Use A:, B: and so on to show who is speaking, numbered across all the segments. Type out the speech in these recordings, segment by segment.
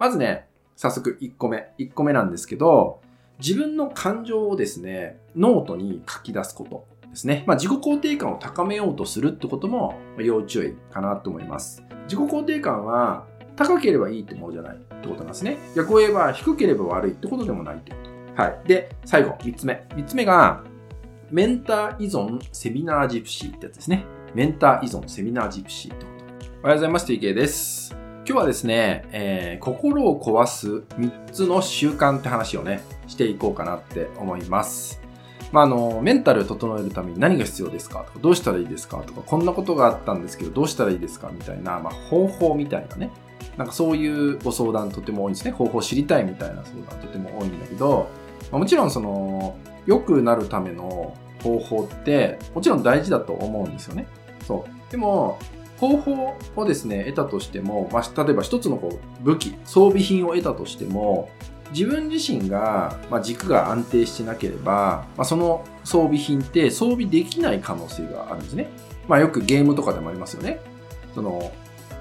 A: まずね、早速1個目。1個目なんですけど、自分の感情をですね、ノートに書き出すことですね。まあ、自己肯定感を高めようとするってことも要注意かなと思います。自己肯定感は高ければいいってものじゃないってことなんですね。逆を言えば低ければ悪いってことでもないってこと。はい。で、最後、3つ目。3つ目が、メンター依存セミナージプシーってやつですね。メンター依存セミナージプシーってこと。おはようございます。TK です。今日はですね、えー、心を壊す3つの習慣って話をね、していこうかなって思います。まあ、あの、メンタルを整えるために何が必要ですか？とか、どうしたらいいですか？とか、こんなことがあったんですけど、どうしたらいいですか？みたいな、まあ、方法みたいなね。なんかそういうご相談とても多いんですね。方法知りたいみたいな相談とても多いんだけど、まあ、もちろんその、良くなるための方法って、もちろん大事だと思うんですよね。そう。でも、方法をですね、得たとしても、まあ、例えば一つのこう武器、装備品を得たとしても、自分自身が、まあ、軸が安定してなければ、まあ、その装備品って装備できない可能性があるんですね。まあ、よくゲームとかでもありますよね。その、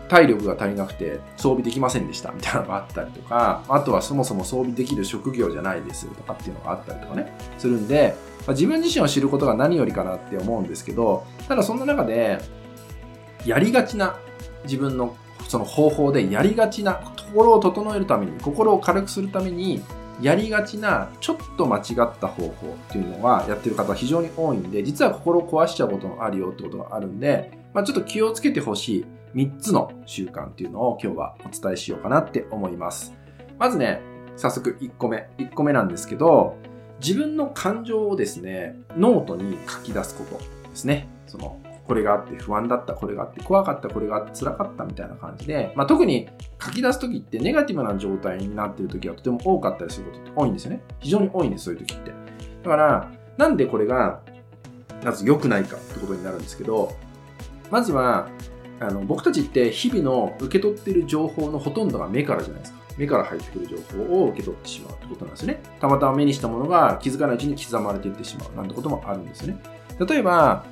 A: 体力が足りなくて装備できませんでしたみたいなのがあったりとか、あとはそもそも装備できる職業じゃないですとかっていうのがあったりとかね、するんで、まあ、自分自身を知ることが何よりかなって思うんですけど、ただそんな中で、やりがちな自分のその方法でやりがちな心を整えるために心を軽くするためにやりがちなちょっと間違った方法っていうのはやってる方は非常に多いんで実は心を壊しちゃうこともあるよってことがあるんで、まあ、ちょっと気をつけてほしい3つの習慣っていうのを今日はお伝えしようかなって思います。まずね早速1個目1個目なんですけど自分の感情をですねノートに書き出すことですね。そのこれがあって不安だった、これがあって怖かった、これがあって辛かったみたいな感じで、まあ、特に書き出す時ってネガティブな状態になっている時はとても多かったりすることって多いんですよね。非常に多いんです、そういう時って。だから、なんでこれが、まず良くないかってことになるんですけど、まずは、あの僕たちって日々の受け取っている情報のほとんどが目からじゃないですか。目から入ってくる情報を受け取ってしまうってことなんですね。たまたま目にしたものが気づかないうちに刻まれていってしまうなんてこともあるんですよね。例えば、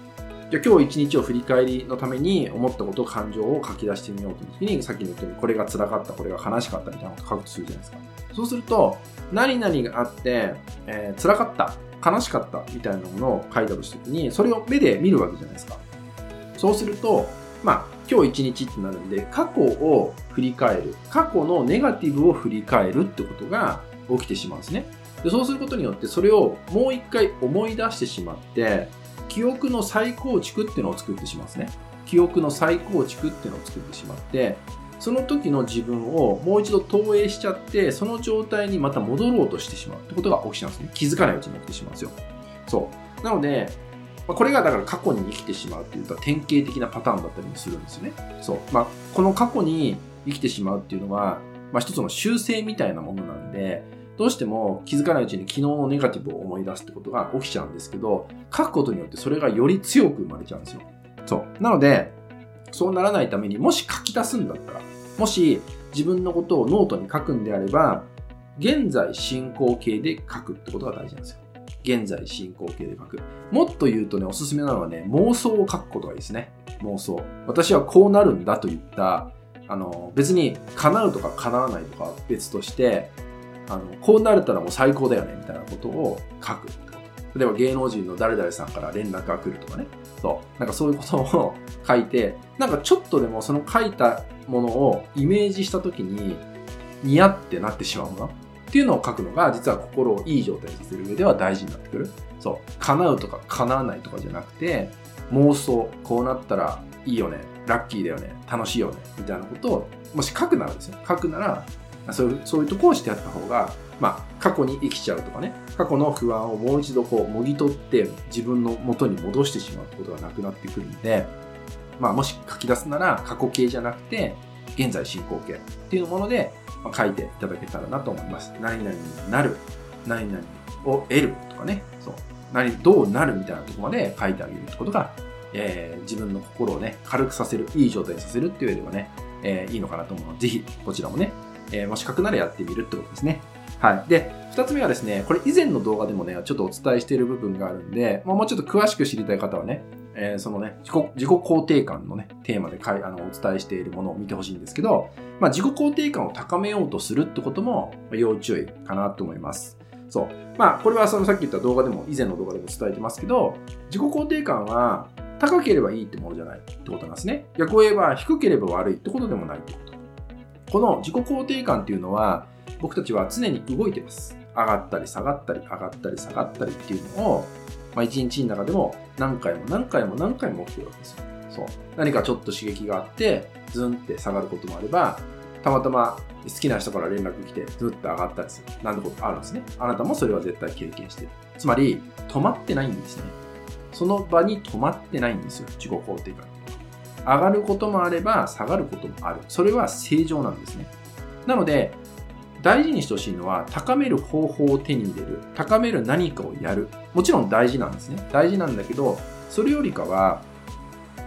A: じゃ今日一日を振り返りのために思ったこと感情を書き出してみようという時にさっきの言ったようにこれが辛かったこれが悲しかったみたいなことを書くとするじゃないですか。そうすると何々があって、えー、辛かった悲しかったみたいなものを書いたとした時にそれを目で見るわけじゃないですか。そうするとまあ今日一日ってなるんで過去を振り返る。過去のネガティブを振り返るってことが起きてしまうんですね。でそうすることによってそれをもう一回思い出してしまって記憶の再構築っていうのを作ってしまうんですね。記憶の再構築っていうのを作ってしまって、その時の自分をもう一度投影しちゃって、その状態にまた戻ろうとしてしまうってことが起きちゃうんですね。気づかないうちに起きてしまうんですよ。そう。なので、これがだから過去に生きてしまうっていうと典型的なパターンだったりもするんですよね。そう。まあ、この過去に生きてしまうっていうのは、まあ一つの修正みたいなものなんで、どうしても気づかないうちに昨日のネガティブを思い出すってことが起きちゃうんですけど、書くことによってそれがより強く生まれちゃうんですよ。そう。なので、そうならないためにもし書き出すんだったら、もし自分のことをノートに書くんであれば、現在進行形で書くってことが大事なんですよ。現在進行形で書く。もっと言うとね、おすすめなのはね、妄想を書くことがいいですね。妄想。私はこうなるんだといった、あの、別に叶うとか叶わないとか別として、あのこうなれたらもう最高だよねみたいなことを書く例えば芸能人の誰々さんから連絡が来るとかね。そう。なんかそういうことを書いてなんかちょっとでもその書いたものをイメージした時に似合ってなってしまうものっていうのを書くのが実は心をいい状態にさせる上では大事になってくる。そう。叶うとか叶わないとかじゃなくて妄想こうなったらいいよね。ラッキーだよね。楽しいよね。みたいなことをもし書くならですよ。書くならそういうそういうとこをしてやった方が、まあ、過去に生きちゃうとかね。過去の不安をもう一度こうもぎ取って自分の元に戻してしまうことがなくなってくるんで、まあ、もし書き出すなら過去形じゃなくて現在進行形っていうもので、まあ、書いていただけたらなと思います。何々になる、何々を得るとかね、そう。何どうなるみたいなところまで書いてあげるってことが、えー、自分の心をね、軽くさせる、いい状態にさせるっていう上ではね、えー、いいのかなと思うので、ぜひこちらもね、えー、もし書くならやってみるってことですね。はい。で、二つ目はですね、これ以前の動画でもね、ちょっとお伝えしている部分があるんで、まもうちょっと詳しく知りたい方はね、えー、そのね自己、自己肯定感のね、テーマでかいあのお伝えしているものを見てほしいんですけど、まあ、自己肯定感を高めようとするってことも要注意かなと思います。そう。まあ、これはそのさっき言った動画でも、以前の動画でも伝えてますけど、自己肯定感は高ければいいってものじゃないってことなんですね。逆を言えば低ければ悪いってことでもないってこと。この自己肯定感っていうのは、僕たちは常に動いてます。上がったり下がったり、上がったり下がったりっていうのを、まあ、一日の中でも何回も何回も何回も起きてるわけですよ。そう。何かちょっと刺激があって、ズンって下がることもあれば、たまたま好きな人から連絡来て、ずっと上がったりする。なんてことあるんですね。あなたもそれは絶対経験してる。つまり、止まってないんですね。その場に止まってないんですよ。自己肯定感。上がることもあれば、下がることもある。それは正常なんですね。なので、大事にしてほしいのは、高める方法を手に入れる。高める何かをやる。もちろん大事なんですね。大事なんだけど、それよりかは、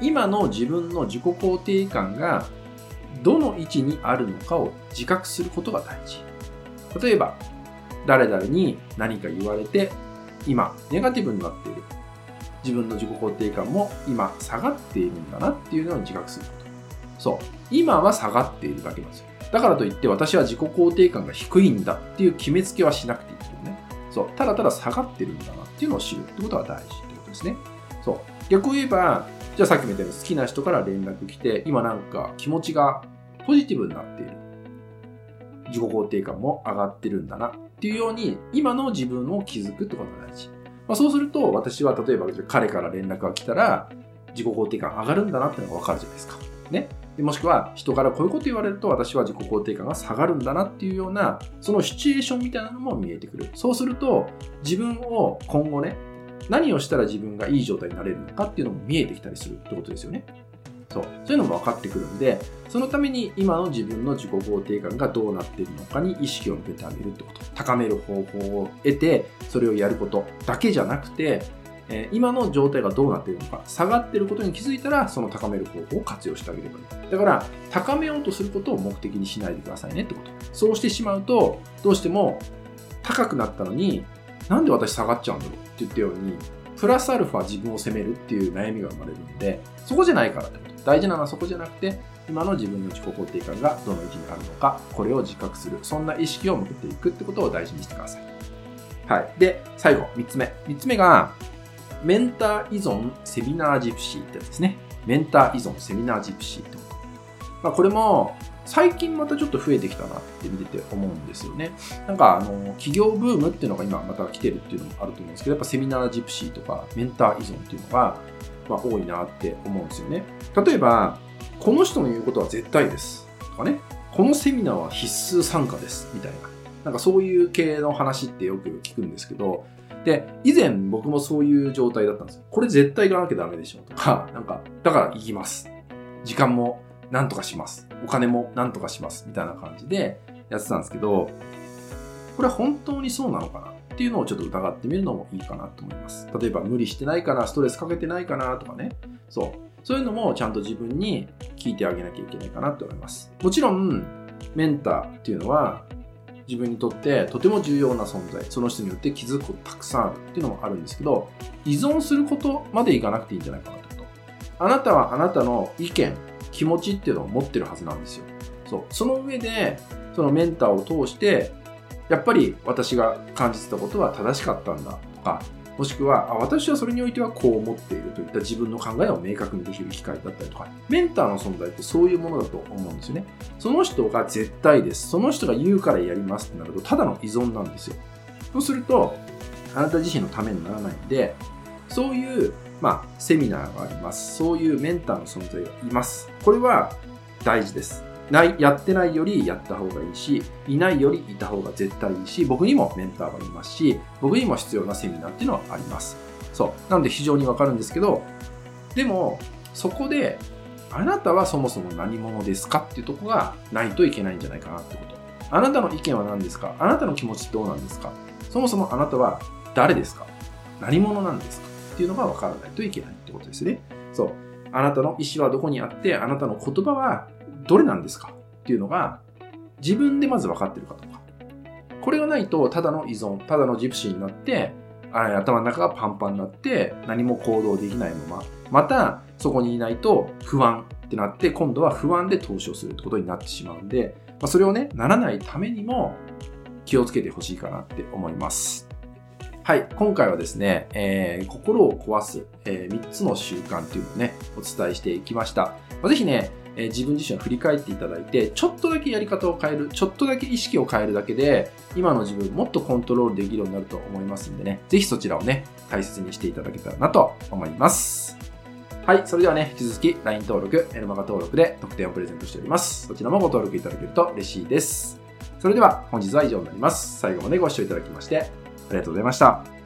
A: 今の自分の自己肯定感がどの位置にあるのかを自覚することが大事。例えば、誰々に何か言われて、今、ネガティブになっている。自分の自己肯定感も今、下がっているんだなっていうのを自覚すること。そう。今は下がっているだけなんですよ。だからといって私は自己肯定感が低いんだっていう決めつけはしなくていいですよね。そう。ただただ下がってるんだなっていうのを知るってことが大事ってことですね。そう。逆を言えば、じゃあさっきも言ったように好きな人から連絡来て、今なんか気持ちがポジティブになっている。自己肯定感も上がってるんだなっていうように、今の自分を気づくってことが大事。まあ、そうすると、私は例えば彼から連絡が来たら、自己肯定感上がるんだなっていうのが分かるじゃないですか。ね。でもしくは、人からこういうこと言われると、私は自己肯定感が下がるんだなっていうような、そのシチュエーションみたいなのも見えてくる。そうすると、自分を今後ね、何をしたら自分がいい状態になれるのかっていうのも見えてきたりするってことですよね。そう。そういうのも分かってくるんで、そのために今の自分の自己肯定感がどうなっているのかに意識を向けてあげるってこと。高める方法を得て、それをやることだけじゃなくて、えー、今の状態がどうなっているのか、下がっていることに気づいたら、その高める方法を活用してあげればいい。だから、高めようとすることを目的にしないでくださいねってこと。そうしてしまうと、どうしても高くなったのに、なんで私下がっちゃうんだろうって言ったように、プラスアルファ自分を責めるっていう悩みが生まれるんで、そこじゃないからって。大事なのはそこじゃなくて、今の自分の自己肯定感がどの位置にあるのか、これを自覚する。そんな意識を向けていくってことを大事にしてください。はい。で、最後、3つ目。3つ目が、メンター依存セミナージプシーってやつですね。メンター依存セミナージプシーってこと。まあ、これも、最近またちょっと増えてきたなって見てて思うんですよね。なんか、あの、企業ブームっていうのが今また来てるっていうのもあると思うんですけど、やっぱセミナージプシーとかメンター依存っていうのが、ま、多いなって思うんですよね。例えば、この人の言うことは絶対です。とかね。このセミナーは必須参加です。みたいな。なんかそういう系の話ってよく聞くんですけど、で、以前僕もそういう状態だったんですよ。これ絶対行かなきゃダメでしょとか、なんか、だから行きます。時間も何とかします。お金も何とかします。みたいな感じでやってたんですけど、これは本当にそうなのかなっていうのをちょっと疑ってみるのもいいかなと思います。例えば無理してないかな、ストレスかけてないかなとかね。そう。そういうのもちゃんと自分に聞いてあげなきゃいけないかなと思います。もちろん、メンターっていうのは自分にとってとても重要な存在。その人によって気づくことたくさんあるっていうのもあるんですけど、依存することまでいかなくていいんじゃないかなと。あなたはあなたの意見、気持ちっていうのを持ってるはずなんですよ。そう。その上で、そのメンターを通して、やっぱり私が感じてたことは正しかったんだとか、もしくは、あ私はそれにおいてはこう思っているといった自分の考えを明確にできる機会だったりとか、メンターの存在ってそういうものだと思うんですよね。その人が絶対です。その人が言うからやりますってなると、ただの依存なんですよ。そうすると、あなた自身のためにならないんで、そういう、まあ、セミナーがあります。そういうメンターの存在がいます。これは大事です。ない、やってないよりやった方がいいし、いないよりいた方が絶対いいし、僕にもメンターがいますし、僕にも必要なセミナーっていうのはあります。そう。なんで非常にわかるんですけど、でも、そこで、あなたはそもそも何者ですかっていうとこがないといけないんじゃないかなってこと。あなたの意見は何ですか？あなたの気持ちどうなんですか？そもそもあなたは誰ですか？何者なんですか？っていうのがわからないといけないってことですね。そう。あなたの意思はどこにあって、あなたの言葉はどれなんですか？っていうのが自分でまず分かってるかとか。これがないと、ただの依存、ただのジプシーになって、頭の中がパンパンになって何も行動できないまま、またそこにいないと不安ってなって、今度は不安で投資をするってことになってしまうんで、まあ、それをね、ならないためにも気をつけてほしいかなって思います。はい、今回はですね、えー、心を壊す、えー、3つの習慣っていうのをね、お伝えしていきました。まあ、ぜひね、えー、自分自身を振り返っていただいて、ちょっとだけやり方を変える、ちょっとだけ意識を変えるだけで、今の自分もっとコントロールできるようになると思いますんでね、ぜひそちらをね、大切にしていただけたらなと思います。はい、それではね、引き続き LINE 登録、メルマガ登録で特典をプレゼントしております。そちらもご登録いただけると嬉しいです。それでは本日は以上になります。最後までご視聴いただきましてありがとうございました。